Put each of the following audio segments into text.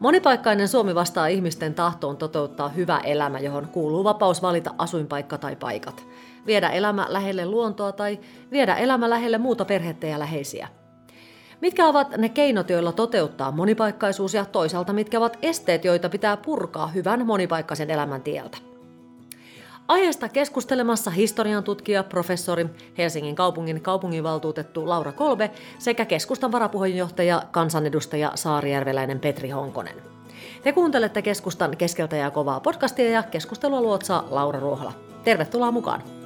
Monipaikkainen Suomi vastaa ihmisten tahtoon toteuttaa hyvä elämä, johon kuuluu vapaus valita asuinpaikka tai paikat. Viedä elämä lähelle luontoa tai viedä elämä lähelle muuta perhettä ja läheisiä. Mitkä ovat ne keinot, joilla toteuttaa monipaikkaisuus ja toisaalta mitkä ovat esteet, joita pitää purkaa hyvän monipaikkaisen elämän tieltä? Aiheesta keskustelemassa historian tutkija, professori, Helsingin kaupungin kaupunginvaltuutettu Laura Kolbe sekä keskustan varapuheenjohtaja, kansanedustaja Saarijärveläinen Petri Honkonen. Te kuuntelette keskustan keskeltä ja kovaa podcastia ja keskustelua luotsaa Laura Ruohola. Tervetuloa mukaan!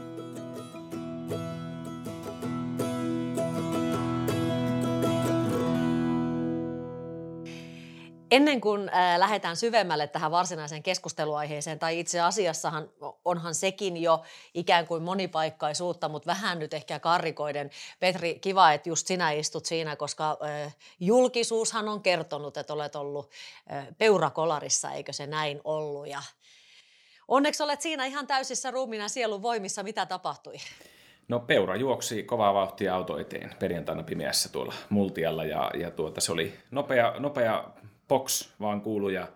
Ennen kuin äh, lähdetään syvemmälle tähän varsinaiseen keskusteluaiheeseen, tai itse asiassahan onhan sekin jo ikään kuin monipaikkaisuutta, mutta vähän nyt ehkä karrikoiden. Petri, kiva, että just sinä istut siinä, koska äh, julkisuushan on kertonut, että olet ollut äh, peurakolarissa, eikö se näin ollut? Ja onneksi olet siinä ihan täysissä ruumiina sielun voimissa. Mitä tapahtui? No peura juoksi kovaa vauhtia auto eteen perjantaina pimeässä tuolla multialla ja, ja tuota, se oli nopea, nopea box vaan kuului ja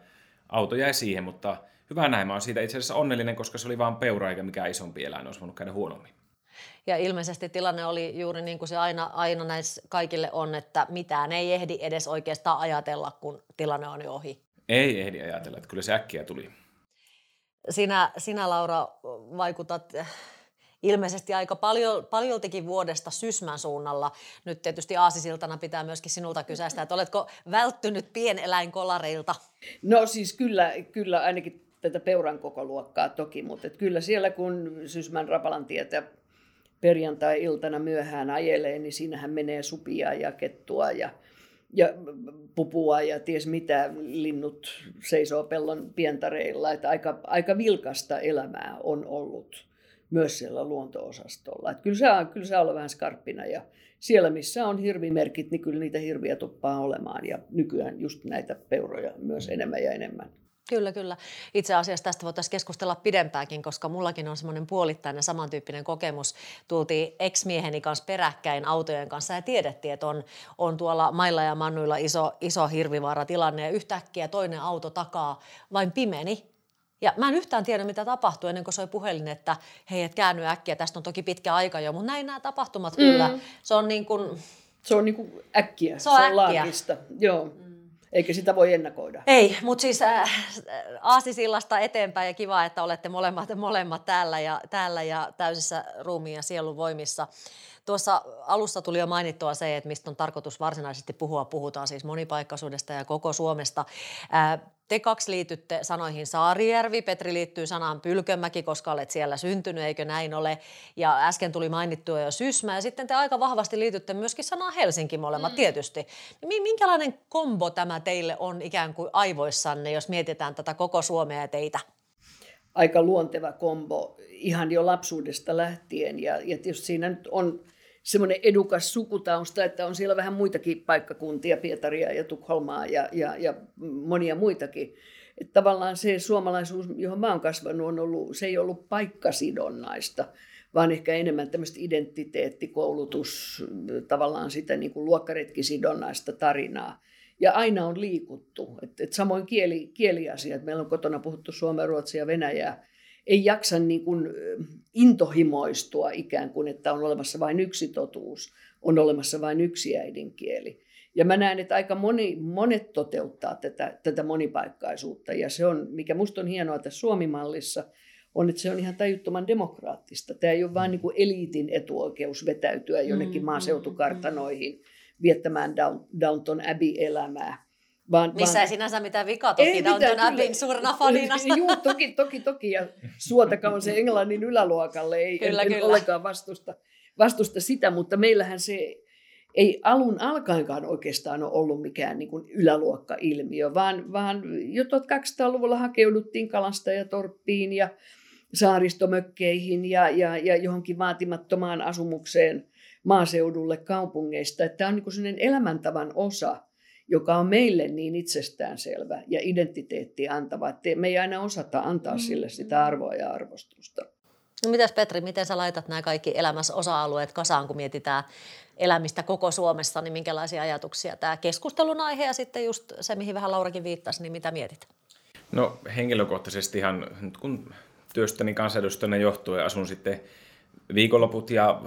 auto jäi siihen, mutta hyvä näin. Mä oon siitä itse asiassa onnellinen, koska se oli vaan peura eikä mikään isompi eläin, olisi voinut käydä huonommin. Ja ilmeisesti tilanne oli juuri niin kuin se aina, aina näissä kaikille on, että mitään ei ehdi edes oikeastaan ajatella, kun tilanne on jo ohi. Ei ehdi ajatella, että kyllä se äkkiä tuli. Sinä, sinä Laura, vaikutat ilmeisesti aika paljon, paljoltikin vuodesta Sysmän suunnalla. Nyt tietysti aasisiltana pitää myöskin sinulta kysäistä, että oletko välttynyt pieneläinkolareilta? No siis kyllä, kyllä ainakin tätä peuran koko luokkaa toki, mutta kyllä siellä kun Sysmän Rapalan tietä perjantai-iltana myöhään ajelee, niin siinähän menee supia ja kettua ja, ja pupua ja ties mitä linnut seisoo pellon pientareilla. Että aika, aika vilkasta elämää on ollut myös siellä luonto-osastolla. Että kyllä, saa, kyllä saa olla vähän skarppina ja siellä missä on hirvimerkit, niin kyllä niitä hirviä tuppaa olemaan ja nykyään just näitä peuroja myös enemmän ja enemmän. Kyllä, kyllä. Itse asiassa tästä voitaisiin keskustella pidempääkin, koska mullakin on semmoinen puolittainen samantyyppinen kokemus. Tultiin ex-mieheni kanssa peräkkäin autojen kanssa ja tiedettiin, että on, on tuolla mailla ja mannuilla iso, iso hirvivaara tilanne ja yhtäkkiä toinen auto takaa vain pimeni ja mä en yhtään tiedä, mitä tapahtui ennen kuin soi puhelin, että hei, et käänny äkkiä, tästä on toki pitkä aika jo, mutta näin nämä tapahtumat mm. kyllä. Se on niin kuin... Se on niin kuin äkkiä, se on, se on laakista. Joo. Mm. Eikä sitä voi ennakoida. Ei, mutta siis äh, Aasisillasta eteenpäin ja kiva, että olette molemmat, molemmat täällä, ja, täällä ja täysissä ruumiin ja sielun voimissa. Tuossa alussa tuli jo mainittua se, että mistä on tarkoitus varsinaisesti puhua. Puhutaan siis monipaikkaisuudesta ja koko Suomesta. Te kaksi liitytte sanoihin Saarijärvi, Petri liittyy sanaan Pylkömäki, koska olet siellä syntynyt, eikö näin ole? Ja äsken tuli mainittua jo Sysmä ja sitten te aika vahvasti liitytte myöskin sanaan Helsinki molemmat mm. tietysti. Niin minkälainen kombo tämä teille on ikään kuin aivoissanne, jos mietitään tätä koko Suomea ja teitä? Aika luonteva kombo ihan jo lapsuudesta lähtien ja, ja tietysti siinä nyt on semmoinen edukas sukutausta, että on siellä vähän muitakin paikkakuntia, Pietaria ja Tukholmaa ja, ja, ja monia muitakin. Että tavallaan se suomalaisuus, johon mä oon kasvanut, on ollut, se ei ollut paikkasidonnaista, vaan ehkä enemmän tämmöistä identiteettikoulutus, tavallaan sitä niin kuin luokkaretkisidonnaista tarinaa. Ja aina on liikuttu. Et, et samoin kieli, kieliasiat. Meillä on kotona puhuttu suomea, ruotsia, venäjää ei jaksa niin kuin intohimoistua ikään kuin, että on olemassa vain yksi totuus, on olemassa vain yksi äidinkieli. Ja mä näen, että aika moni, monet toteuttaa tätä, tätä monipaikkaisuutta. Ja se on, mikä musta on hienoa tässä Suomi-mallissa, on, että se on ihan tajuttoman demokraattista. Tämä ei ole vain niin kuin eliitin etuoikeus vetäytyä jonnekin mm, maaseutukartanoihin mm, viettämään Downton Abbey-elämää, vaan, Missä vaan... ei sinänsä mitään vikaa, toki ei Downton Abbeyn suurena fanina. Joo, toki, toki, toki. Ja suotakaan se Englannin yläluokalle, ei kyllä, en, en ollenkaan vastusta, vastusta sitä, mutta meillähän se ei alun alkaenkaan oikeastaan ole ollut mikään niin kuin yläluokka-ilmiö, vaan, vaan jo 1200-luvulla hakeuduttiin kalasta ja torppiin ja saaristomökkeihin ja, ja, ja johonkin vaatimattomaan asumukseen maaseudulle kaupungeista. Että tämä on niin kuin elämäntavan osa – joka on meille niin itsestäänselvä ja identiteetti antava, että me ei aina osata antaa mm. sille sitä arvoa ja arvostusta. No mitäs Petri, miten sä laitat nämä kaikki elämässä osa-alueet kasaan, kun mietitään elämistä koko Suomessa, niin minkälaisia ajatuksia tämä keskustelun aihe ja sitten just se, mihin vähän Laurakin viittasi, niin mitä mietit? No henkilökohtaisesti ihan nyt kun työstäni kansanedustajana johtuen asun sitten viikonloput ja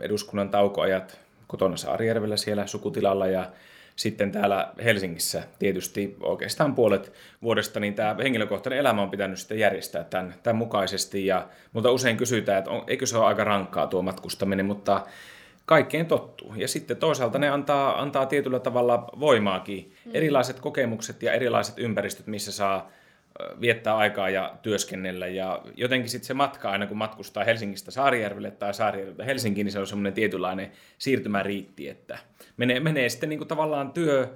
eduskunnan taukoajat kotona Saarijärvellä siellä sukutilalla ja sitten täällä Helsingissä tietysti oikeastaan puolet vuodesta, niin tämä henkilökohtainen elämä on pitänyt sitten järjestää tämän, tämän mukaisesti. Ja mutta usein kysytään, että on, eikö se ole aika rankkaa tuo matkustaminen, mutta kaikkeen tottuu. Ja sitten toisaalta ne antaa, antaa tietyllä tavalla voimaakin. Mm. Erilaiset kokemukset ja erilaiset ympäristöt, missä saa viettää aikaa ja työskennellä. Ja jotenkin sitten se matka, aina kun matkustaa Helsingistä Saarijärvelle tai Saarijärveltä Helsinkiin, niin se on semmoinen tietynlainen siirtymäriitti, että menee, menee sitten niin kuin tavallaan työ,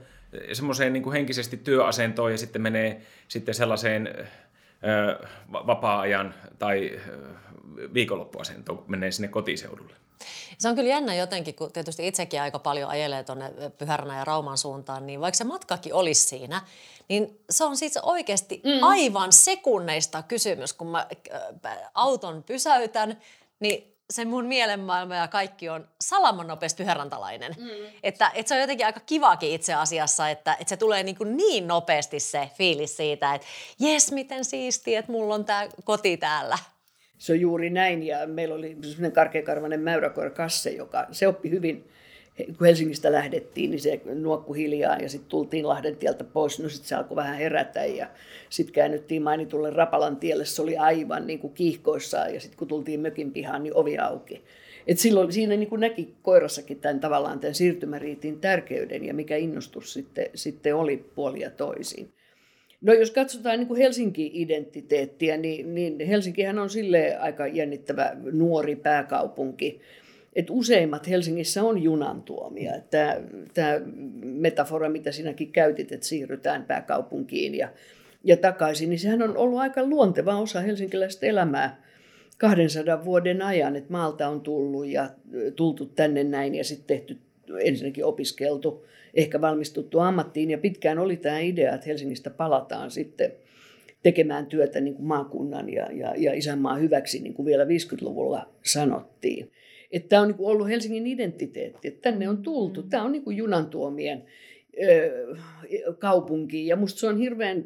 semmoiseen niin kuin henkisesti työasentoon ja sitten menee sitten sellaiseen vapaa-ajan tai viikonloppuasentoon, menee sinne kotiseudulle. Se on kyllä jännä jotenkin, kun tietysti itsekin aika paljon ajelee tuonne Pyhärnä ja Rauman suuntaan, niin vaikka se matkakin olisi siinä, niin se on siis oikeasti mm. aivan sekunneista kysymys, kun mä auton pysäytän, niin se mun mielenmaailma ja kaikki on salaman nopeasti pyhärantalainen. Mm. Että, että se on jotenkin aika kivakin itse asiassa, että, että se tulee niin, kuin niin nopeasti se fiilis siitä, että jes, miten siistiä, että mulla on tämä koti täällä se on juuri näin. Ja meillä oli sellainen karkeakarvainen mäyräkoira Kasse, joka se oppi hyvin, kun Helsingistä lähdettiin, niin se nuokku hiljaa ja sitten tultiin Lahden tieltä pois. No sitten se alkoi vähän herätä ja sitten käännyttiin mainitulle Rapalan tielle. Se oli aivan niin kuin kiihkoissaan ja sitten kun tultiin mökin pihaan, niin ovi auki. Et silloin siinä niin kuin näki koirassakin tämän tavallaan tämän siirtymäriitin tärkeyden ja mikä innostus sitten, sitten oli puolia toisiin. No jos katsotaan niin kuin Helsinki-identiteettiä, niin, niin Helsinkihän on sille aika jännittävä nuori pääkaupunki. Et useimmat Helsingissä on junan tuomia. Tämä, tämä metafora, mitä sinäkin käytit, että siirrytään pääkaupunkiin ja, ja takaisin, niin sehän on ollut aika luonteva osa helsinkiläistä elämää 200 vuoden ajan. Että maalta on tullut ja tultu tänne näin ja sitten tehty ensinnäkin opiskeltu ehkä valmistuttu ammattiin. Ja pitkään oli tämä idea, että Helsingistä palataan sitten tekemään työtä niin kuin maakunnan ja, ja, ja isänmaan hyväksi, niin kuin vielä 50-luvulla sanottiin. Että tämä on niin kuin ollut Helsingin identiteetti, että tänne on tultu. Tämä on niin kuin junan tuomien ö, kaupunki ja musta se on hirveän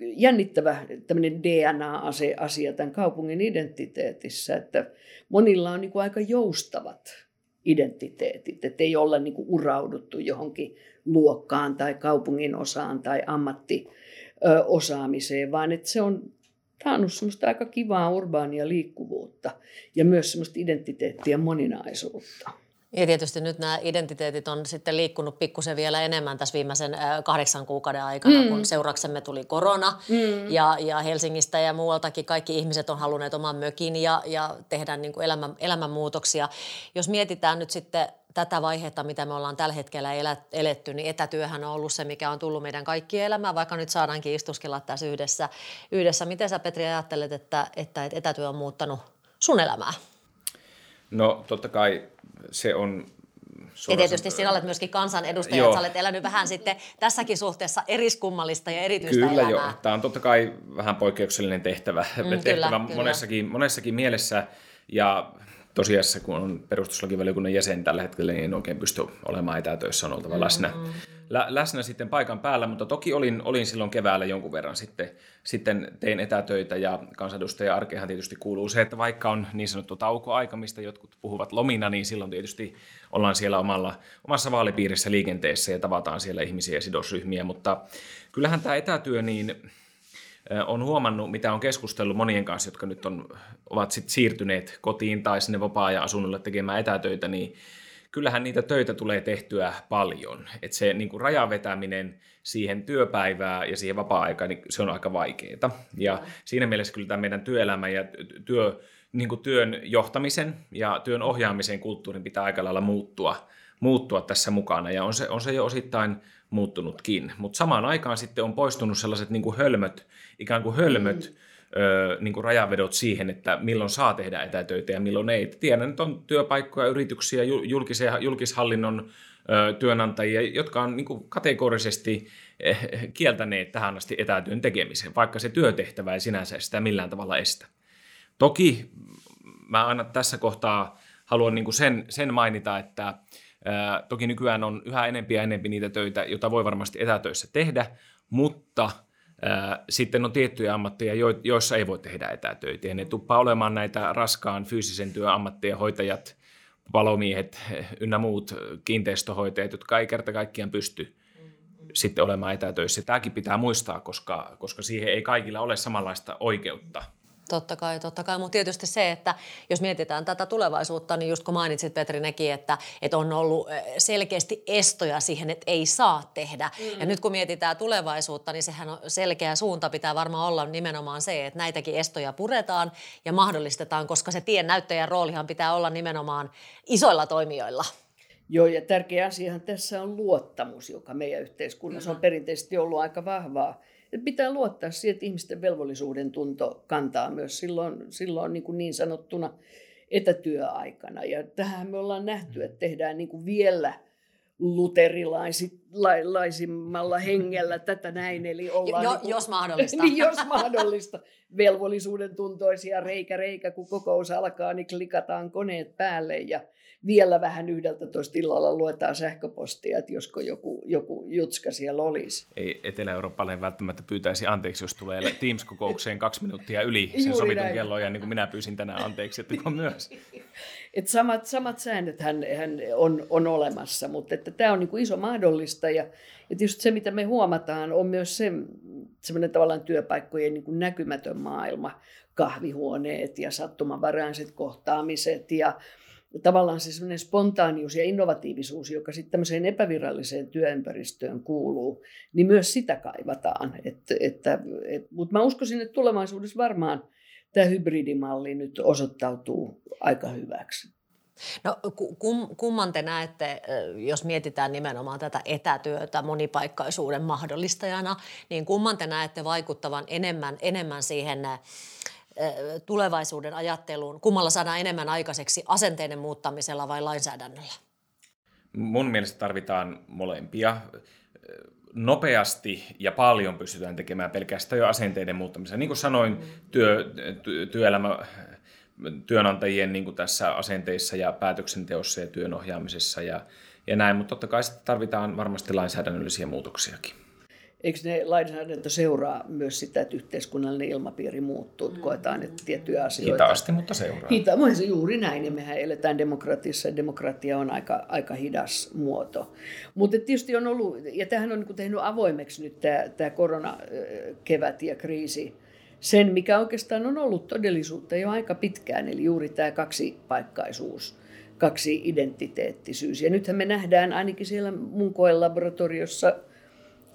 jännittävä tämmöinen DNA-asia tämän kaupungin identiteetissä, että monilla on niin kuin aika joustavat identiteetit, että ei olla niin kuin urauduttu johonkin luokkaan tai kaupungin osaan tai ammattiosaamiseen, vaan että se on taannut semmoista aika kivaa urbaania liikkuvuutta ja myös semmoista identiteettiä moninaisuutta. Ja tietysti nyt nämä identiteetit on sitten liikkunut pikkusen vielä enemmän tässä viimeisen kahdeksan kuukauden aikana, mm. kun seuraksemme tuli korona. Mm. Ja, ja Helsingistä ja muualtakin kaikki ihmiset on halunneet oman mökin ja, ja tehdä niin kuin elämän, elämänmuutoksia. Jos mietitään nyt sitten tätä vaihetta, mitä me ollaan tällä hetkellä eletty, niin etätyöhän on ollut se, mikä on tullut meidän kaikkien elämään, vaikka nyt saadaankin istuskella tässä yhdessä. yhdessä. Miten sä Petri ajattelet, että, että etätyö on muuttanut sun elämää? No totta kai se on ja tietysti sinä olet myöskin kansanedustaja, joo. että olet elänyt vähän sitten tässäkin suhteessa eriskummallista ja erityistä Kyllä elämää. joo, tämä on totta kai vähän poikkeuksellinen tehtävä, mm, tehtävä kyllä, monessakin, kyllä. monessakin mielessä. Ja tosiasiassa, kun on perustuslakivaliokunnan jäsen tällä hetkellä, niin en oikein pysty olemaan etätöissä, on oltava mm-hmm. läsnä, lä, läsnä sitten paikan päällä, mutta toki olin, olin silloin keväällä jonkun verran sitten, sitten tein etätöitä ja kansanedustajan arkehan tietysti kuuluu se, että vaikka on niin sanottu taukoaika, mistä jotkut puhuvat lomina, niin silloin tietysti ollaan siellä omalla, omassa vaalipiirissä liikenteessä ja tavataan siellä ihmisiä ja sidosryhmiä, mutta kyllähän tämä etätyö, niin on huomannut, mitä on keskustellut monien kanssa, jotka nyt on, ovat sit siirtyneet kotiin tai sinne vapaa-ajan asunnolle tekemään etätöitä, niin kyllähän niitä töitä tulee tehtyä paljon. Että se niin kuin rajavetäminen siihen työpäivään ja siihen vapaa-aikaan, niin se on aika vaikeaa. Ja siinä mielessä kyllä tämä meidän työelämä ja työ, niin kuin työn johtamisen ja työn ohjaamisen kulttuurin pitää aika lailla muuttua, muuttua tässä mukana. Ja on se, on se jo osittain muuttunutkin. Mutta samaan aikaan sitten on poistunut sellaiset niin kuin hölmöt, ikään kuin hölmöt mm. ö, niin kuin rajavedot siihen, että milloin saa tehdä etätöitä ja milloin ei. Tiedän, että on työpaikkoja, yrityksiä, julkisen, julkishallinnon ö, työnantajia, jotka on niin kuin kategorisesti eh, kieltäneet tähän asti etätyön tekemisen, vaikka se työtehtävä ei sinänsä sitä millään tavalla estä. Toki mä aina tässä kohtaa haluan niin kuin sen, sen mainita, että ää, toki nykyään on yhä enempi ja enempi niitä töitä, joita voi varmasti etätöissä tehdä, mutta sitten on tiettyjä ammatteja, joissa ei voi tehdä etätöitä, ne tuppaa olemaan näitä raskaan fyysisen työn ammatteja, hoitajat, palomiehet ynnä muut kiinteistöhoitajat, jotka ei kerta kaikkiaan pysty sitten olemaan etätöissä. Tämäkin pitää muistaa, koska, koska siihen ei kaikilla ole samanlaista oikeutta. Totta kai, totta kai. Mutta tietysti se, että jos mietitään tätä tulevaisuutta, niin just kun mainitsit Petri nekin, että, että on ollut selkeästi estoja siihen, että ei saa tehdä. Mm. Ja nyt kun mietitään tulevaisuutta, niin sehän on selkeä suunta pitää varmaan olla nimenomaan se, että näitäkin estoja puretaan ja mahdollistetaan, koska se tien näyttäjän roolihan pitää olla nimenomaan isoilla toimijoilla. Joo, ja tärkeä asiahan tässä on luottamus, joka meidän yhteiskunnassa on perinteisesti ollut aika vahvaa. Pitää luottaa siihen, että ihmisten velvollisuuden tunto kantaa myös silloin, silloin niin, kuin niin sanottuna etätyöaikana. Ja tähän me ollaan nähty, että tehdään niin kuin vielä luterilaisimmalla hengellä tätä näin. Eli ollaan jo, niin kuin, jos mahdollista. niin, jos mahdollista. Velvollisuuden tuntoisia reikä reikä, kun kokous alkaa, niin klikataan koneet päälle ja vielä vähän yhdeltä toista illalla luetaan sähköpostia, että josko joku, joku jutska siellä olisi. Ei Etelä-Eurooppalainen välttämättä pyytäisi anteeksi, jos tulee Teams-kokoukseen kaksi minuuttia yli sen Juuri sovitun kellon, ja niin kuin minä pyysin tänään anteeksi, että myös. Et samat, samat säännöt hän, hän on, on olemassa, mutta että tämä on niin kuin iso mahdollista, ja, ja tietysti se, mitä me huomataan, on myös se semmoinen tavallaan työpaikkojen niin kuin näkymätön maailma, kahvihuoneet ja sattumanvaraiset kohtaamiset ja tavallaan se semmoinen spontaanius ja innovatiivisuus, joka sitten tämmöiseen epäviralliseen työympäristöön kuuluu, niin myös sitä kaivataan. Että, että, et, mutta mä uskoisin, että tulevaisuudessa varmaan tämä hybridimalli nyt osoittautuu aika hyväksi. No kum, kumman te näette, jos mietitään nimenomaan tätä etätyötä monipaikkaisuuden mahdollistajana, niin kumman te näette vaikuttavan enemmän, enemmän siihen tulevaisuuden ajatteluun? Kummalla saadaan enemmän aikaiseksi asenteiden muuttamisella vai lainsäädännöllä? Mun mielestä tarvitaan molempia. Nopeasti ja paljon pystytään tekemään pelkästään jo asenteiden muuttamisella. Niin kuin sanoin, työ, ty, työelämä, työnantajien niin kuin tässä asenteissa ja päätöksenteossa ja työn ohjaamisessa ja, ja näin, mutta totta kai tarvitaan varmasti lainsäädännöllisiä muutoksiakin. Eikö ne lainsäädäntö seuraa myös sitä, että yhteiskunnallinen ilmapiiri muuttuu, että koetaan, että tiettyjä asioita... Hitaasti, mutta seuraa. Hita, se juuri näin, ja mehän eletään demokratiassa, ja demokratia on aika, aika hidas muoto. Mutta tietysti on ollut, ja tähän on niin tehnyt avoimeksi nyt tämä, tämä koronakevät ja kriisi, sen, mikä oikeastaan on ollut todellisuutta jo aika pitkään, eli juuri tämä kaksipaikkaisuus, kaksi identiteettisyys. Ja nythän me nähdään ainakin siellä mun koelaboratoriossa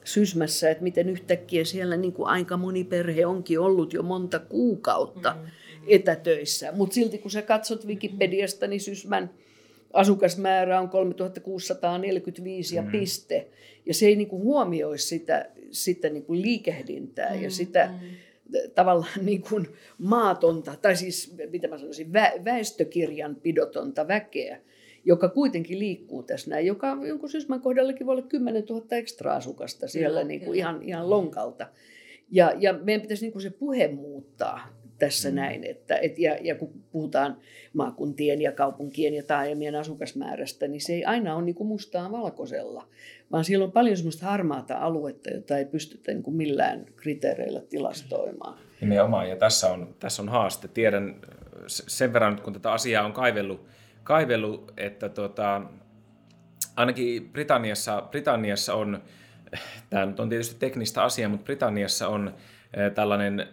Sysmässä, että miten yhtäkkiä siellä niin kuin aika moni perhe onkin ollut jo monta kuukautta mm-hmm. etätöissä. Mutta silti kun sä katsot Wikipediasta, niin Sysmän asukasmäärä on 3645 ja mm-hmm. piste. Ja se ei niin kuin huomioi sitä, sitä niin kuin liikehdintää ja sitä mm-hmm. tavallaan niin kuin maatonta, tai siis mitä mä sanoisin, vä- väestökirjanpidotonta väkeä, joka kuitenkin liikkuu tässä näin, joka jonkun Sysmän kohdallakin voi olla 10 000 ekstra asukasta siellä kyllä, niin kuin ihan, ihan lonkalta. Ja, ja meidän pitäisi niin kuin se puhe muuttaa tässä mm. näin. Että, et, ja, ja kun puhutaan maakuntien ja kaupunkien ja taajamien asukasmäärästä, niin se ei aina ole niin kuin mustaa valkoisella, vaan siellä on paljon semmoista harmaata aluetta, jota ei pystytä niin kuin millään kriteereillä tilastoimaan. Nimenomaan, ja tässä on, tässä on haaste. Tiedän sen verran, kun tätä asiaa on kaivellut kaivellut, että tota, ainakin Britanniassa, Britanniassa on, tämä nyt on tietysti teknistä asiaa, mutta Britanniassa on eh, tällainen,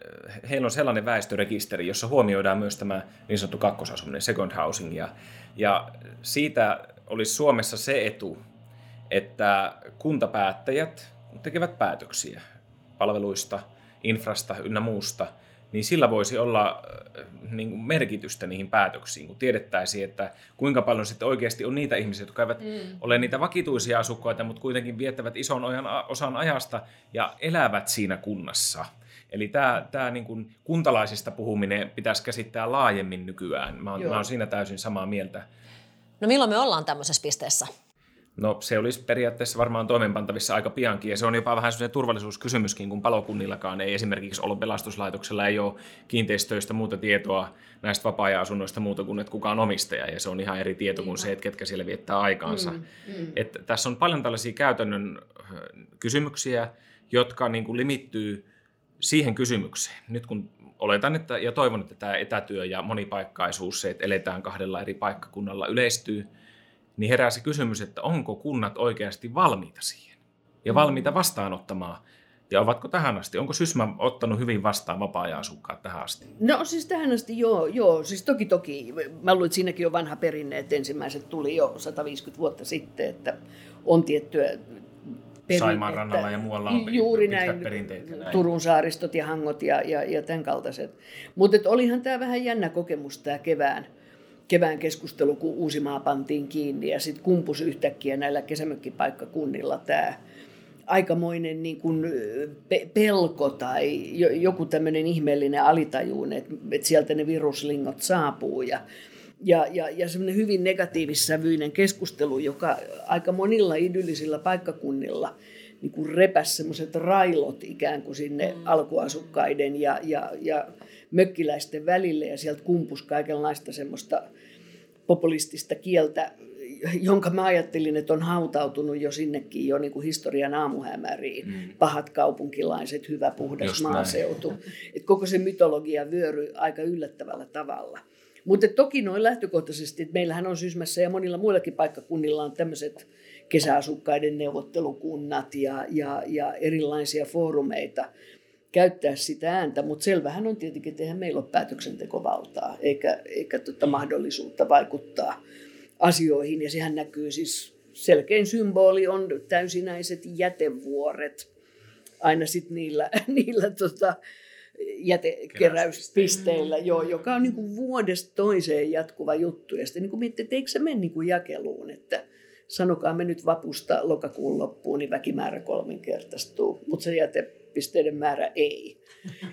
heillä on sellainen väestörekisteri, jossa huomioidaan myös tämä niin sanottu kakkosasuminen, second housing, ja, ja siitä olisi Suomessa se etu, että kuntapäättäjät tekevät päätöksiä palveluista, infrasta ynnä muusta – niin sillä voisi olla äh, niin kuin merkitystä niihin päätöksiin, kun tiedettäisiin, että kuinka paljon sitten oikeasti on niitä ihmisiä, jotka eivät mm. ole niitä vakituisia asukkaita, mutta kuitenkin viettävät ison osan ajasta ja elävät siinä kunnassa. Eli tämä, tämä niin kuin kuntalaisista puhuminen pitäisi käsittää laajemmin nykyään. Mä oon, mä oon siinä täysin samaa mieltä. No milloin me ollaan tämmöisessä pisteessä? No se olisi periaatteessa varmaan toimeenpantavissa aika piankin, ja se on jopa vähän sellainen turvallisuuskysymyskin, kun palokunnillakaan ei esimerkiksi ollut pelastuslaitoksella, ei ole kiinteistöistä muuta tietoa näistä vapaa-asunnoista muuta kuin, että kuka on omistaja, ja se on ihan eri tieto kuin se, että ketkä siellä viettää aikaansa. Mm, mm. Että tässä on paljon tällaisia käytännön kysymyksiä, jotka niin kuin limittyy siihen kysymykseen. Nyt kun oletan että, ja toivon, että tämä etätyö ja monipaikkaisuus, se, että eletään kahdella eri paikkakunnalla yleistyy, niin herää se kysymys, että onko kunnat oikeasti valmiita siihen ja valmiita vastaanottamaan ja ovatko tähän asti, onko Sysmä ottanut hyvin vastaan vapaa-ajan asukkaat tähän asti? No siis tähän asti joo, joo. Siis toki toki. Mä luulen, että siinäkin on vanha perinne, että ensimmäiset tuli jo 150 vuotta sitten, että on tiettyä Saimaan rannalla ja muualla on juuri näin, perinteet. Näin. Turun saaristot ja hangot ja, ja, ja tämän kaltaiset. Mutta olihan tämä vähän jännä kokemus tämä kevään, kevään keskustelu, kun Uusimaa pantiin kiinni ja sitten kumpus yhtäkkiä näillä kesämökkipaikkakunnilla tämä aikamoinen niin kuin pe- pelko tai joku tämmöinen ihmeellinen alitajuun, että, että sieltä ne viruslingot saapuu ja ja, ja, ja semmoinen hyvin negatiivissävyinen keskustelu, joka aika monilla idyllisillä paikkakunnilla niin kuin repäsi semmoiset railot ikään kuin sinne mm. alkuasukkaiden ja, ja, ja mökkiläisten välille ja sieltä kumpus kaikenlaista semmoista populistista kieltä, jonka mä ajattelin, että on hautautunut jo sinnekin jo niin kuin historian aamuhämäriin. Mm. Pahat kaupunkilaiset, hyvä puhdas Just maaseutu. Et koko se mytologia vyöryi aika yllättävällä tavalla. Mutta toki noin lähtökohtaisesti, että meillähän on Sysmässä ja monilla muillakin paikkakunnilla on tämmöiset kesäasukkaiden neuvottelukunnat ja, ja, ja erilaisia foorumeita käyttää sitä ääntä, mutta selvähän on tietenkin, että eihän meillä ole päätöksentekovaltaa eikä, eikä tota mahdollisuutta vaikuttaa asioihin. Ja sehän näkyy siis, selkein symboli on täysinäiset jätevuoret aina sitten niillä, niillä tota, jätekeräyspisteillä, joo, joka on niin kuin vuodesta toiseen jatkuva juttu. Ja sitten niin kuin miettii, että eikö se mene niin kuin jakeluun, että sanokaa me nyt vapusta lokakuun loppuun, niin väkimäärä kolminkertaistuu, mutta se jätepisteiden määrä ei.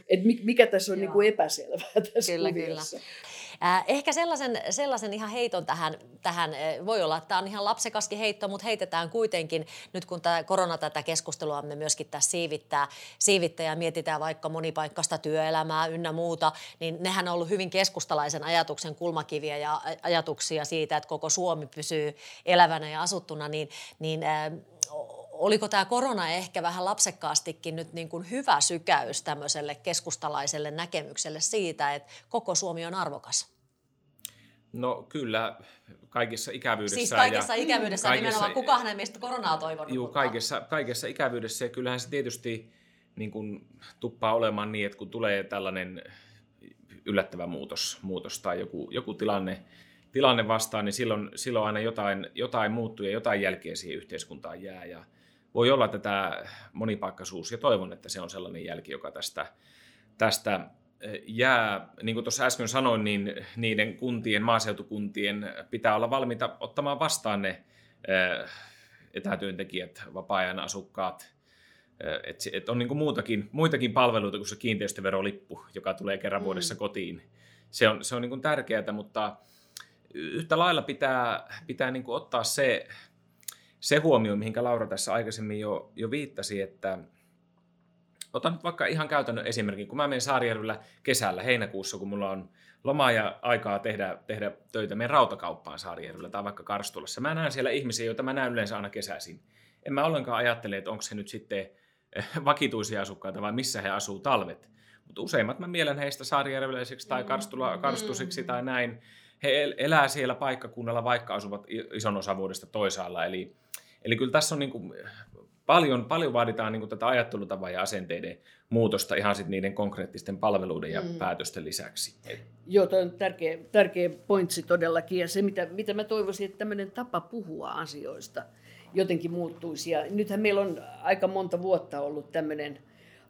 Et mikä tässä on niin kuin epäselvää tässä kyllä, kuviossa. Kyllä. Ehkä sellaisen, sellaisen ihan heiton tähän, tähän, voi olla, että tämä on ihan lapsekaskin heitto, mutta heitetään kuitenkin, nyt kun tämä korona tätä keskustelua me myöskin tässä siivittää, siivittää ja mietitään vaikka monipaikkaista työelämää ynnä muuta, niin nehän on ollut hyvin keskustalaisen ajatuksen kulmakiviä ja ajatuksia siitä, että koko Suomi pysyy elävänä ja asuttuna, niin, niin oliko tämä korona ehkä vähän lapsekkaastikin nyt niin kuin hyvä sykäys tämmöiselle keskustalaiselle näkemykselle siitä, että koko Suomi on arvokas? No kyllä, kaikissa ikävyydessä. Siis kaikessa ja ikävyydessä kaikessa, nimenomaan kukaan ei meistä koronaa toivonut. Juu, kaikessa, kaikessa ikävyydessä ja kyllähän se tietysti niin kuin tuppaa olemaan niin, että kun tulee tällainen yllättävä muutos, muutos tai joku, joku tilanne, tilanne vastaan, niin silloin, silloin aina jotain, jotain muuttuu ja jotain jälkeä siihen yhteiskuntaan jää. Ja, voi olla, että tämä monipaikkaisuus, ja toivon, että se on sellainen jälki, joka tästä, tästä eh, jää, niin kuin tuossa äsken sanoin, niin niiden kuntien, maaseutukuntien pitää olla valmiita ottamaan vastaan ne eh, etätyöntekijät, vapaa-ajan asukkaat, eh, että et on niin kuin muutakin, muitakin palveluita kuin se kiinteistöverolippu, joka tulee kerran mm. vuodessa kotiin. Se on, se on niin kuin tärkeää, mutta yhtä lailla pitää, pitää niin kuin ottaa se se huomio, mihinkä Laura tässä aikaisemmin jo, jo viittasi, että otan nyt vaikka ihan käytännön esimerkin. Kun mä menen Saarijärvellä kesällä, heinäkuussa, kun mulla on lomaa ja aikaa tehdä, tehdä töitä meidän rautakauppaan Saarijärvellä tai vaikka Karstulassa. Mä näen siellä ihmisiä, joita mä näen yleensä aina kesäisin. En mä ollenkaan ajattele, että onko se nyt sitten eh, vakituisia asukkaita vai missä he asuu talvet. Mutta useimmat mä mielen heistä saarijärveläisiksi tai karstula, karstusiksi tai näin. He elää siellä paikkakunnalla, vaikka asuvat ison osa vuodesta toisaalla. Eli Eli kyllä tässä on niin kuin paljon, paljon vaaditaan niin kuin tätä ajattelutavan ja asenteiden muutosta ihan sit niiden konkreettisten palveluiden ja mm. päätösten lisäksi. Joo, tuo on tärkeä, tärkeä pointsi todellakin. Ja se, mitä, mitä mä toivoisin, että tämmöinen tapa puhua asioista jotenkin muuttuisi. Ja nythän meillä on aika monta vuotta ollut tämmöinen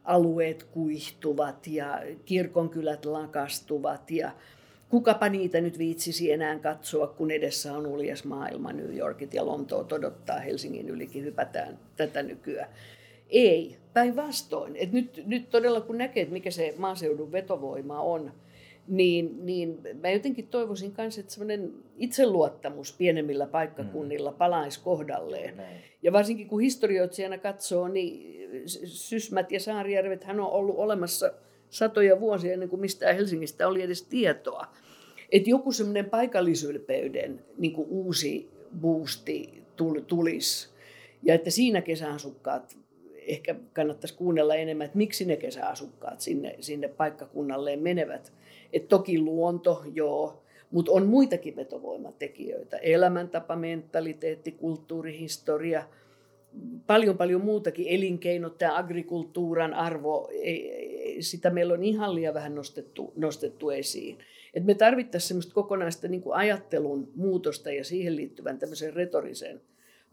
alueet kuihtuvat ja kirkonkylät lakastuvat ja kukapa niitä nyt viitsisi enää katsoa, kun edessä on uljas maailma, New Yorkit ja Lontoa odottaa, Helsingin ylikin hypätään tätä nykyään. Ei, päinvastoin. Nyt, nyt todella kun näkee, että mikä se maaseudun vetovoima on, niin, niin mä jotenkin toivoisin myös, että semmoinen itseluottamus pienemmillä paikkakunnilla mm. palaisi kohdalleen. Näin. Ja varsinkin kun historioitsijana katsoo, niin Sysmät ja Saarijärvet hän on ollut olemassa satoja vuosia ennen kuin mistään Helsingistä oli edes tietoa. Että joku semmoinen paikallisylpeyden niin kuin uusi boosti tulisi. Ja että siinä kesäasukkaat ehkä kannattaisi kuunnella enemmän, että miksi ne kesäasukkaat sinne, sinne paikkakunnalleen menevät. Et toki luonto, joo, mutta on muitakin vetovoimatekijöitä. Elämäntapa, mentaliteetti, kulttuurihistoria, paljon paljon muutakin. Elinkeinot, tämä agrikulttuuran arvo, sitä meillä on ihan liian vähän nostettu, nostettu esiin. Et me tarvittaisiin semmoista kokonaista niin kuin ajattelun muutosta ja siihen liittyvän tämmöisen retorisen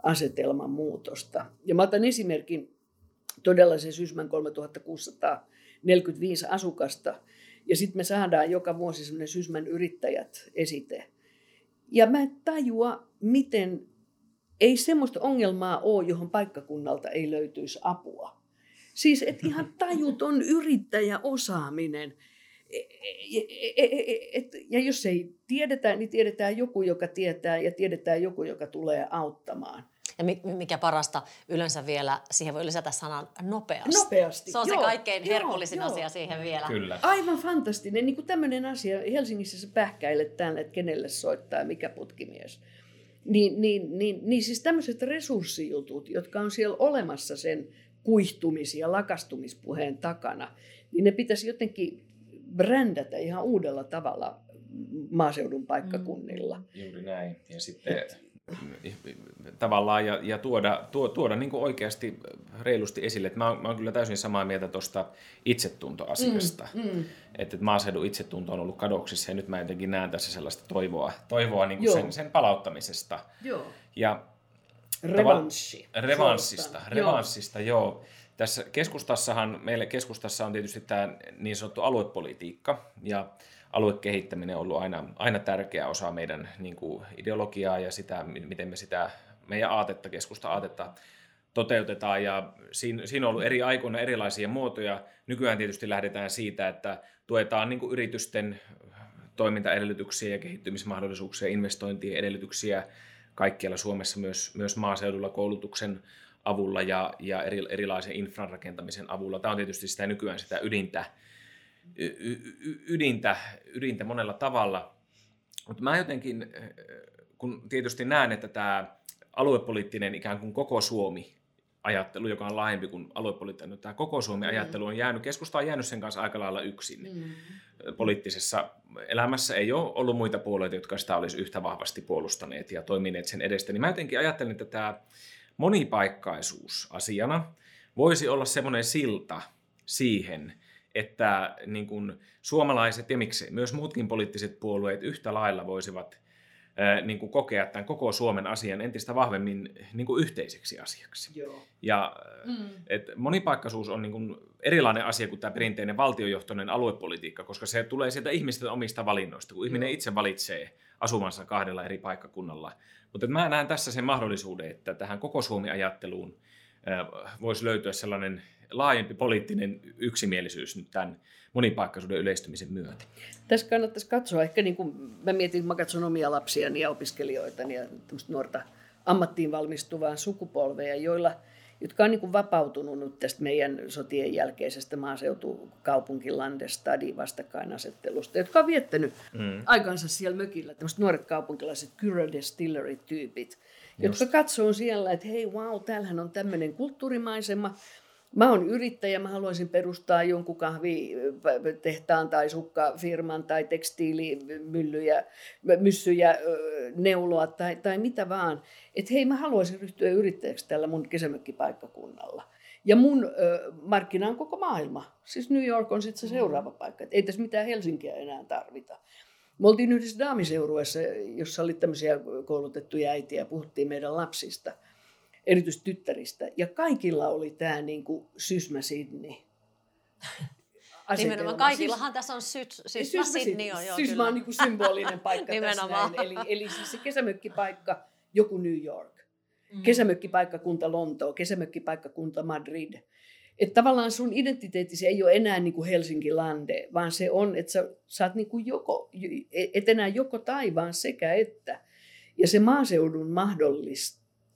asetelman muutosta. Ja mä otan esimerkin todella se Sysmän 3645 asukasta, ja sitten me saadaan joka vuosi semmoinen Sysmän yrittäjät esite. Ja mä en tajua, miten ei semmoista ongelmaa ole, johon paikkakunnalta ei löytyisi apua. Siis et ihan tajuton yrittäjäosaaminen. E, ja jos ei tiedetä, niin tiedetään joku, joka tietää ja tiedetään joku, joka tulee auttamaan. Ja mikä parasta, yleensä vielä siihen voi lisätä sanan nopeasti. Nopeasti, Se on joo, se kaikkein herkullisin joo, asia siihen vielä. Kyllä. Aivan fantastinen. Niin kuin tämmöinen asia, Helsingissä sä pähkäilet tänne, että kenelle soittaa, mikä putkimies. Niin, niin, niin, niin siis tämmöiset resurssijutut, jotka on siellä olemassa sen kuihtumis- ja lakastumispuheen takana, niin ne pitäisi jotenkin brändätä ihan uudella tavalla maaseudun paikkakunnilla. Mm. Juuri näin. Ja sitten tavallaan ja, ja tuoda, tuo, tuoda niin kuin oikeasti reilusti esille. Että mä, oon, mä oon kyllä täysin samaa mieltä tuosta itsetuntoasiasta. Mm, mm. Että, että maaseudun itsetunto on ollut kadoksissa ja nyt mä jotenkin näen tässä sellaista toivoa, toivoa niin kuin sen, sen palauttamisesta. Joo. Ja Revanssi. Revanssista, revanssista joo. joo. Tässä keskustassahan, meille keskustassa on tietysti tämä niin sanottu aluepolitiikka ja aluekehittäminen on ollut aina, aina tärkeä osa meidän niin kuin ideologiaa ja sitä, miten me sitä meidän aatetta, keskusta aatetta toteutetaan. Ja siinä, siinä on ollut eri aikoina erilaisia muotoja. Nykyään tietysti lähdetään siitä, että tuetaan niin kuin yritysten toimintaedellytyksiä ja kehittymismahdollisuuksia, investointien edellytyksiä kaikkialla Suomessa, myös, myös maaseudulla koulutuksen avulla ja, ja eri, erilaisen infran rakentamisen avulla. Tämä on tietysti sitä nykyään sitä ydintä, ydintä, ydintä monella tavalla. Mutta mä jotenkin, eh, kun tietysti näen, että tämä aluepoliittinen ikään kuin koko Suomi ajattelu, joka on laajempi kuin aluepoliittinen, tämä koko Suomi mm. ajattelu on jäänyt, keskusta on jäänyt sen kanssa aika lailla yksin. Mm. Poliittisessa elämässä ei ole ollut muita puolueita, jotka sitä olisi yhtä vahvasti puolustaneet ja toimineet sen edestä. Niin mä jotenkin ajattelen, että tämä monipaikkaisuus asiana voisi olla semmoinen silta siihen, että niin kuin suomalaiset ja miksei myös muutkin poliittiset puolueet yhtä lailla voisivat niin kuin kokea tämän koko Suomen asian entistä vahvemmin niin kuin yhteiseksi asiaksi. Joo. Ja mm. et monipaikkaisuus on niin kuin erilainen asia kuin tämä perinteinen valtiojohtoinen aluepolitiikka, koska se tulee sieltä ihmisten omista valinnoista, kun ihminen Joo. itse valitsee asumansa kahdella eri paikkakunnalla. Mutta mä näen tässä sen mahdollisuuden, että tähän koko Suomi-ajatteluun voisi löytyä sellainen laajempi poliittinen yksimielisyys nyt tämän monipaikkaisuuden yleistymisen myötä. Tässä kannattaisi katsoa, ehkä niin kuin mä mietin, mä katson omia lapsiani ja opiskelijoita ja nuorta ammattiin valmistuvaa sukupolvea, joilla, jotka on niin kuin vapautunut nyt tästä meidän sotien jälkeisestä maaseutukaupunkilandestadi vastakkainasettelusta, jotka on viettänyt mm. aikansa siellä mökillä, tämmöiset nuoret kaupunkilaiset Cura Distillery-tyypit, jotka katsoo siellä, että hei, wow, täällähän on tämmöinen kulttuurimaisema, Mä oon yrittäjä, mä haluaisin perustaa jonkun kahvitehtaan tai sukkafirman tai tekstiilimyllyjä, myssyjä neuloa tai, tai mitä vaan. Että hei, mä haluaisin ryhtyä yrittäjäksi tällä mun kesämökkipaikkakunnalla. Ja mun ö, markkina on koko maailma. Siis New York on sitten se seuraava paikka. Et ei tässä mitään Helsinkiä enää tarvita. Me oltiin yhdessä daamiseurueessa, jossa oli tämmöisiä koulutettuja äitiä ja puhuttiin meidän lapsista – erityisesti tyttäristä. Ja kaikilla oli tämä niin kuin Sysmä Sydney. Nimenomaan kaikillahan tässä on syt, Sysmä Sydney. On, joo, Sysmä on niin kuin symbolinen paikka tässä näin. Eli, eli siis se kesämökkipaikka, joku New York. Mm. Kesämökkipaikkakunta Lontoo, kesämökkipaikkakunta Madrid. että tavallaan sun identiteettisi ei ole enää niin kuin Helsinki Lande, vaan se on, että sä saat niin kuin joko, et enää joko tai, vaan sekä että. Ja se maaseudun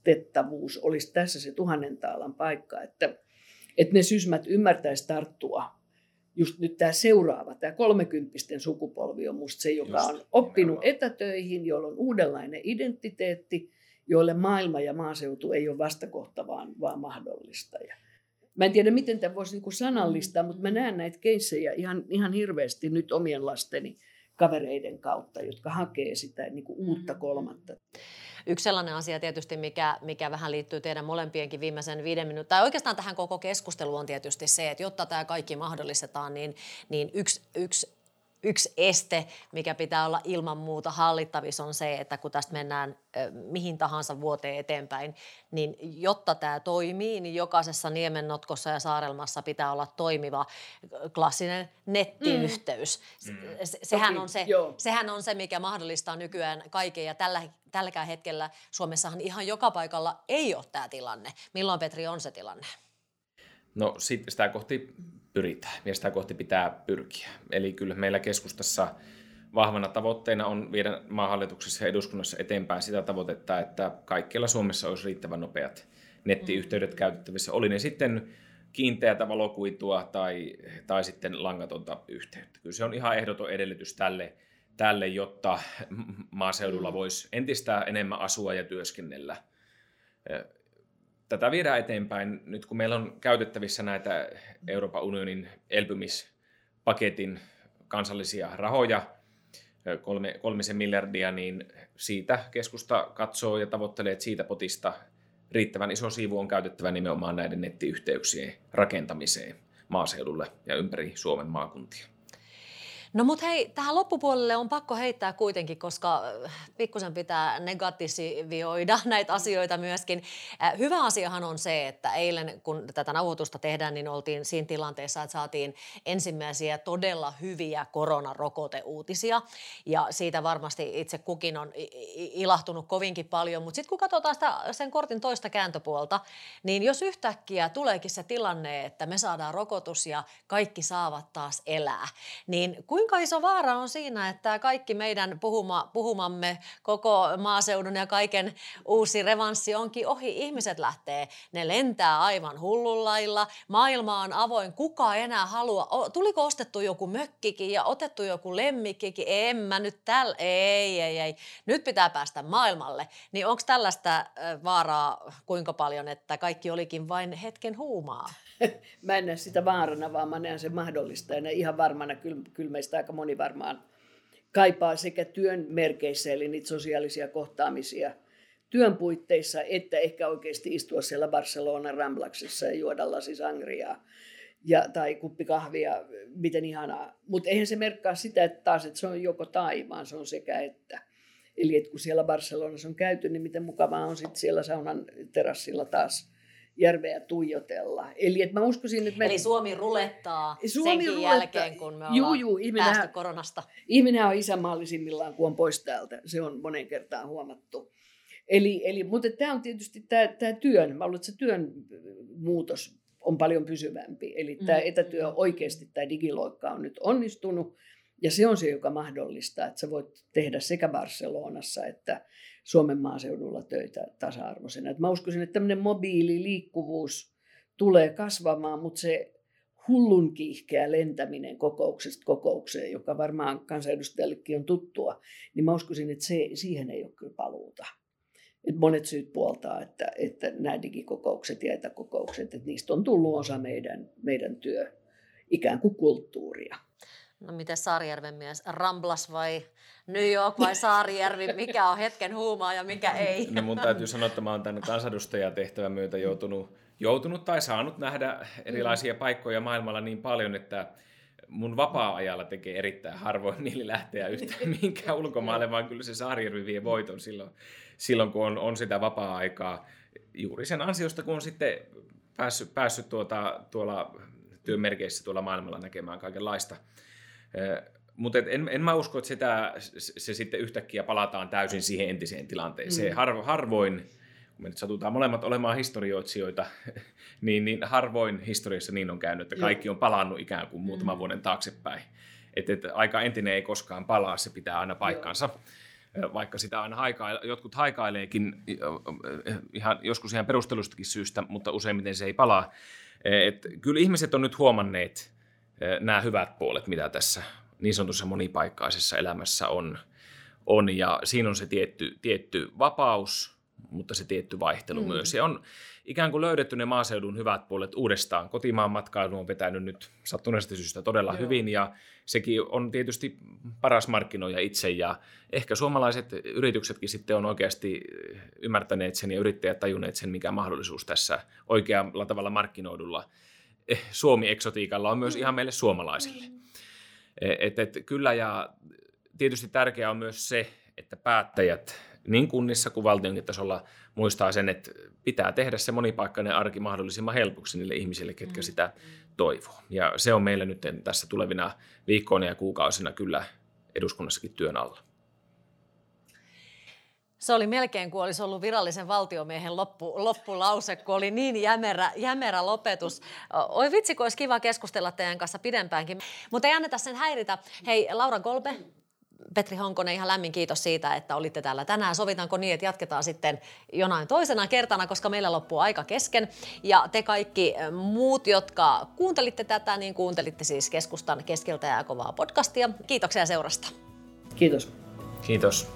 mahdollistettavuus olisi tässä se tuhannen taalan paikka, että, että ne sysmät ymmärtäisi tarttua. Just nyt tämä seuraava, tämä kolmekymppisten sukupolvi on musta se, joka just, on oppinut nimenomaan. etätöihin, jolla on uudenlainen identiteetti, joille maailma ja maaseutu ei ole vastakohta, vaan, vaan mahdollista. Ja Mä en tiedä, miten tämä voisi niinku sanallistaa, mutta mä näen näitä keissejä ihan, ihan hirveästi nyt omien lasteni kavereiden kautta, jotka hakee sitä niinku uutta mm. kolmatta. Yksi sellainen asia tietysti, mikä, mikä vähän liittyy teidän molempienkin viimeisen viiden minuutin, tai oikeastaan tähän koko keskusteluun on tietysti se, että jotta tämä kaikki mahdollistetaan, niin, niin yksi, yksi yksi este, mikä pitää olla ilman muuta hallittavissa, on se, että kun tästä mennään mihin tahansa vuoteen eteenpäin, niin jotta tämä toimii, niin jokaisessa niemennotkossa ja saarelmassa pitää olla toimiva klassinen nettiyhteys. Mm. Sehän, okay, on se, sehän on se, mikä mahdollistaa nykyään kaiken ja tällä, tälläkään hetkellä Suomessahan ihan joka paikalla ei ole tämä tilanne. Milloin Petri on se tilanne? No sitten sitä kohti pyritään ja sitä kohti pitää pyrkiä. Eli kyllä meillä keskustassa vahvana tavoitteena on viedä maanhallituksessa ja eduskunnassa eteenpäin sitä tavoitetta, että kaikkialla Suomessa olisi riittävän nopeat nettiyhteydet mm. käytettävissä. Oli ne sitten kiinteätä valokuitua tai, tai sitten langatonta yhteyttä. Kyllä se on ihan ehdoton edellytys tälle, tälle jotta maaseudulla mm. voisi entistä enemmän asua ja työskennellä tätä viedään eteenpäin nyt, kun meillä on käytettävissä näitä Euroopan unionin elpymispaketin kansallisia rahoja, kolme, kolmisen miljardia, niin siitä keskusta katsoo ja tavoittelee, että siitä potista riittävän iso siivu on käytettävä nimenomaan näiden nettiyhteyksien rakentamiseen maaseudulle ja ympäri Suomen maakuntia. No mutta hei, tähän loppupuolelle on pakko heittää kuitenkin, koska äh, pikkusen pitää negatiivioida näitä asioita myöskin. Äh, hyvä asiahan on se, että eilen kun tätä nauhoitusta tehdään, niin oltiin siinä tilanteessa, että saatiin ensimmäisiä todella hyviä koronarokoteuutisia. Ja siitä varmasti itse kukin on ilahtunut kovinkin paljon. Mutta sitten kun katsotaan sitä, sen kortin toista kääntöpuolta, niin jos yhtäkkiä tuleekin se tilanne, että me saadaan rokotus ja kaikki saavat taas elää, niin kuinka kuinka iso vaara on siinä, että kaikki meidän puhuma, puhumamme koko maaseudun ja kaiken uusi revanssi onkin ohi. Ihmiset lähtee, ne lentää aivan hullullailla, maailma on avoin, kuka enää halua. Tuliko ostettu joku mökkikin ja otettu joku lemmikkikin? En mä nyt tällä, ei, ei, ei. Nyt pitää päästä maailmalle. Niin onko tällaista vaaraa kuinka paljon, että kaikki olikin vain hetken huumaa? mä en näe sitä vaarana, vaan mä näen sen mahdollistajana. Ihan varmana, kyllä, kyllä meistä aika moni varmaan kaipaa sekä työn merkeissä, eli niitä sosiaalisia kohtaamisia työn puitteissa, että ehkä oikeasti istua siellä Barcelonan Ramblaksessa ja juoda lasi sangriaa ja, tai kuppi kahvia, miten ihanaa. Mutta eihän se merkkaa sitä, että taas että se on joko tai, vaan se on sekä että. Eli että kun siellä Barcelonassa on käyty, niin miten mukavaa on sitten siellä saunan terassilla taas järveä tuijotella. Eli että mä uskoisin, että me... Eli Suomi rulettaa Suomi senkin rulettaa. jälkeen, kun me ollaan juu, juu, päästy koronasta. Ihminen on isämaallisimmillaan, kun on pois täältä. Se on monen kertaan huomattu. Eli, eli, mutta tämä on tietysti tämä, tämä työn, mä luulen, että se työn muutos on paljon pysyvämpi. Eli tämä mm. etätyö oikeasti, tämä digiloikka on nyt onnistunut. Ja se on se, joka mahdollistaa, että sä voit tehdä sekä Barcelonassa että Suomen maaseudulla töitä tasa-arvoisena. Et mä uskoisin, että tämmöinen mobiililiikkuvuus tulee kasvamaan, mutta se hullun kiihkeä lentäminen kokouksesta kokoukseen, joka varmaan kansanedustajallekin on tuttua, niin mä uskoisin, että se, siihen ei ole kyllä paluuta. Et monet syyt puoltaa, että, että nämä digikokoukset ja etäkokoukset, että niistä on tullut osa meidän, meidän työ ikään kuin kulttuuria. No miten Saarijärven mies, Ramblas vai New York vai Saarijärvi, mikä on hetken huumaa ja mikä ei? No mun täytyy sanoa, että mä oon tänne kansanedustajatehtävän myötä joutunut, joutunut tai saanut nähdä erilaisia mm. paikkoja maailmalla niin paljon, että mun vapaa-ajalla tekee erittäin harvoin mieli lähteä yhtään mihinkään ulkomaille, vaan kyllä se Saarijärvi vie voiton silloin, silloin kun on, on sitä vapaa-aikaa. Juuri sen ansiosta, kun on sitten päässyt, päässyt tuota, tuolla työmerkeissä tuolla maailmalla näkemään kaikenlaista. Mutta en, en mä usko, että sitä, se, se sitten yhtäkkiä palataan täysin siihen entiseen tilanteeseen. Mm. Har, harvoin kun me nyt satutaan molemmat olemaan historioitsijoita, niin, niin harvoin historiassa niin on käynyt, että kaikki on palannut ikään kuin muutaman mm. vuoden taaksepäin. Että, että aika entinen ei koskaan palaa, se pitää aina paikkansa. Joo. Vaikka sitä aina haika, jotkut haikaileekin ihan, joskus ihan perustelustakin syystä, mutta useimmiten se ei palaa. Et kyllä ihmiset on nyt huomanneet nämä hyvät puolet, mitä tässä niin sanotussa monipaikkaisessa elämässä on. on ja siinä on se tietty, tietty vapaus, mutta se tietty vaihtelu mm. myös. Ja on ikään kuin löydetty ne maaseudun hyvät puolet uudestaan. Kotimaan matkailu on vetänyt nyt sattuneesta syystä todella Joo. hyvin ja sekin on tietysti paras markkinoija itse ja ehkä suomalaiset yrityksetkin sitten on oikeasti ymmärtäneet sen ja yrittäjät tajunneet sen, mikä mahdollisuus tässä oikealla tavalla markkinoidulla eh, Suomi-eksotiikalla on myös mm. ihan meille suomalaisille. Mm. Et, et, kyllä ja tietysti tärkeää on myös se, että päättäjät niin kunnissa kuin valtionkin tasolla muistaa sen, että pitää tehdä se monipaikkainen arki mahdollisimman helpoksi niille ihmisille, ketkä mm. sitä toivoo. Ja se on meillä nyt tässä tulevina viikkoina ja kuukausina kyllä eduskunnassakin työn alla. Se oli melkein kuin olisi ollut virallisen valtiomiehen loppu, loppulause, kun oli niin jämerä, jämerä lopetus. Oi vitsi, kun olisi kiva keskustella teidän kanssa pidempäänkin. Mutta ei anneta sen häiritä. Hei, Laura Kolbe, Petri Honkonen, ihan lämmin kiitos siitä, että olitte täällä tänään. Sovitaanko niin, että jatketaan sitten jonain toisena kertana, koska meillä loppuu aika kesken. Ja te kaikki muut, jotka kuuntelitte tätä, niin kuuntelitte siis keskustan keskeltä ja kovaa podcastia. Kiitoksia seurasta. Kiitos. Kiitos.